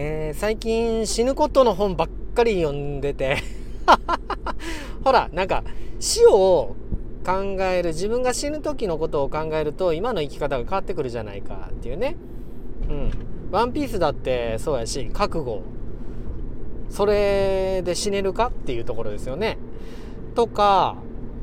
えー、最近死ぬことの本ばっかり読んでて。ほらなんか死を考える自分が死ぬ時のことを考えると今の生き方が変わってくるじゃないかっていうね。うん。ワンピースだってそうやし覚悟。それで死ねるかっていうところですよね。とか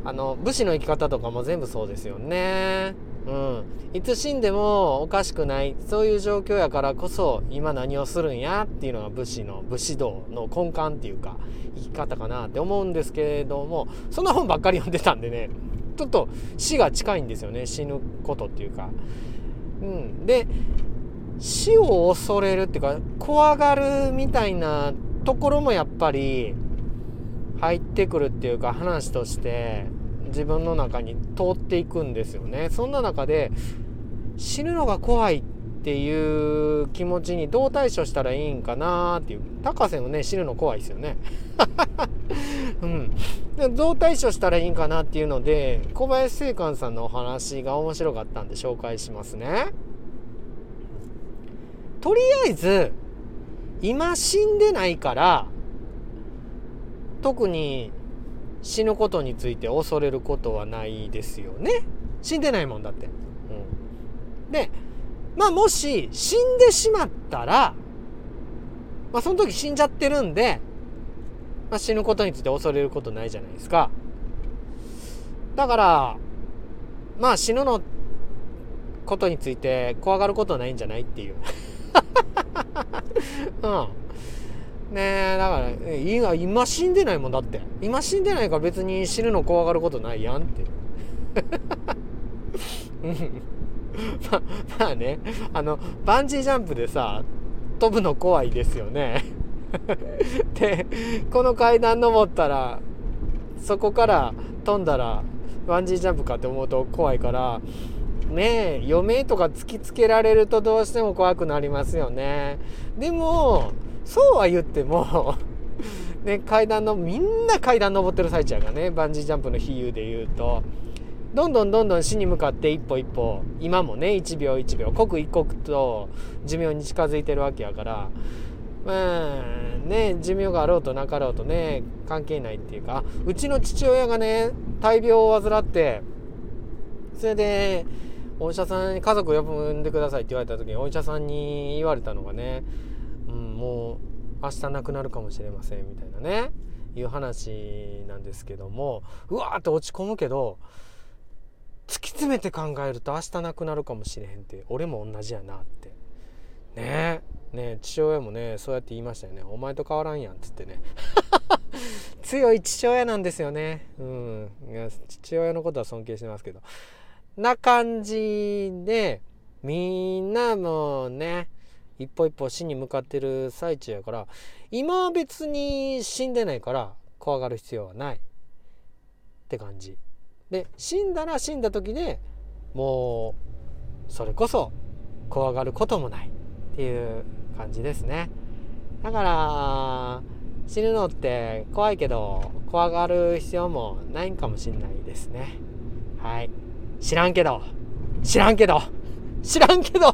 あの武士の生き方とかも全部そうですよね。うん、いつ死んでもおかしくないそういう状況やからこそ今何をするんやっていうのが武士の武士道の根幹っていうか生き方かなって思うんですけれどもそんな本ばっかり読んでたんでね ちょっと死が近いんですよね死ぬことっていうか。うん、で死を恐れるっていうか怖がるみたいなところもやっぱり入ってくるっていうか話として。自分の中に通っていくんですよね。そんな中で死ぬのが怖いっていう気持ちにどう対処したらいいんかなっていう高瀬もね死ぬの怖いですよね。うん、でどう対処したらいいんかなっていうので小林正観さんのお話が面白かったんで紹介しますね。とりあえず今死んでないから特に死ぬことについて恐れることはないですよね。死んでないもんだって。うん、で、まあもし死んでしまったら、まあその時死んじゃってるんで、まあ、死ぬことについて恐れることないじゃないですか。だから、まあ死ぬのことについて怖がることないんじゃないっていう。うん。ねえだから今死んでないもんだって。今死んでないから別に死ぬの怖がることないやんって。ままあねあのバンジージャンプでさ飛ぶの怖いですよね。でこの階段登ったらそこから飛んだらバンジージャンプかって思うと怖いからねえ余命とか突きつけられるとどうしても怖くなりますよね。でもそうは言ってもね、階段のみんな階段登ってる最中がねバンジージャンプの比喩で言うと。どんどんどんどん死に向かって一歩一歩今もね1秒1秒刻一刻と寿命に近づいてるわけやから。まあね寿命があろうとなかろうとね関係ないっていうか。うちの父親がね大病を患ってそれでお医者さんに家族呼んでくださいって言われた時にお医者さんに言われたのがねうん、もう明日亡くなるかもしれませんみたいなね。いう話なんですけども。うわーって落ち込むけど突き詰めて考えると明日亡くなるかもしれへんって俺も同じやなって。ね。えね父親もねそうやって言いましたよね。お前と変わらんやんっつってね。強い父親なんですよね。うん。いや父親のことは尊敬してますけど。な感じでみんなもね一歩一歩死に向かってる最中やから今は別に死んでないから怖がる必要はない。って感じ。で死んだら死んだ時でもうそれこそ怖がることもない。っていう感じですね。だから死ぬのって怖いけど怖がる必要もないんかもしんないですね。はい。知らんけど。知らんけど。知らんけど。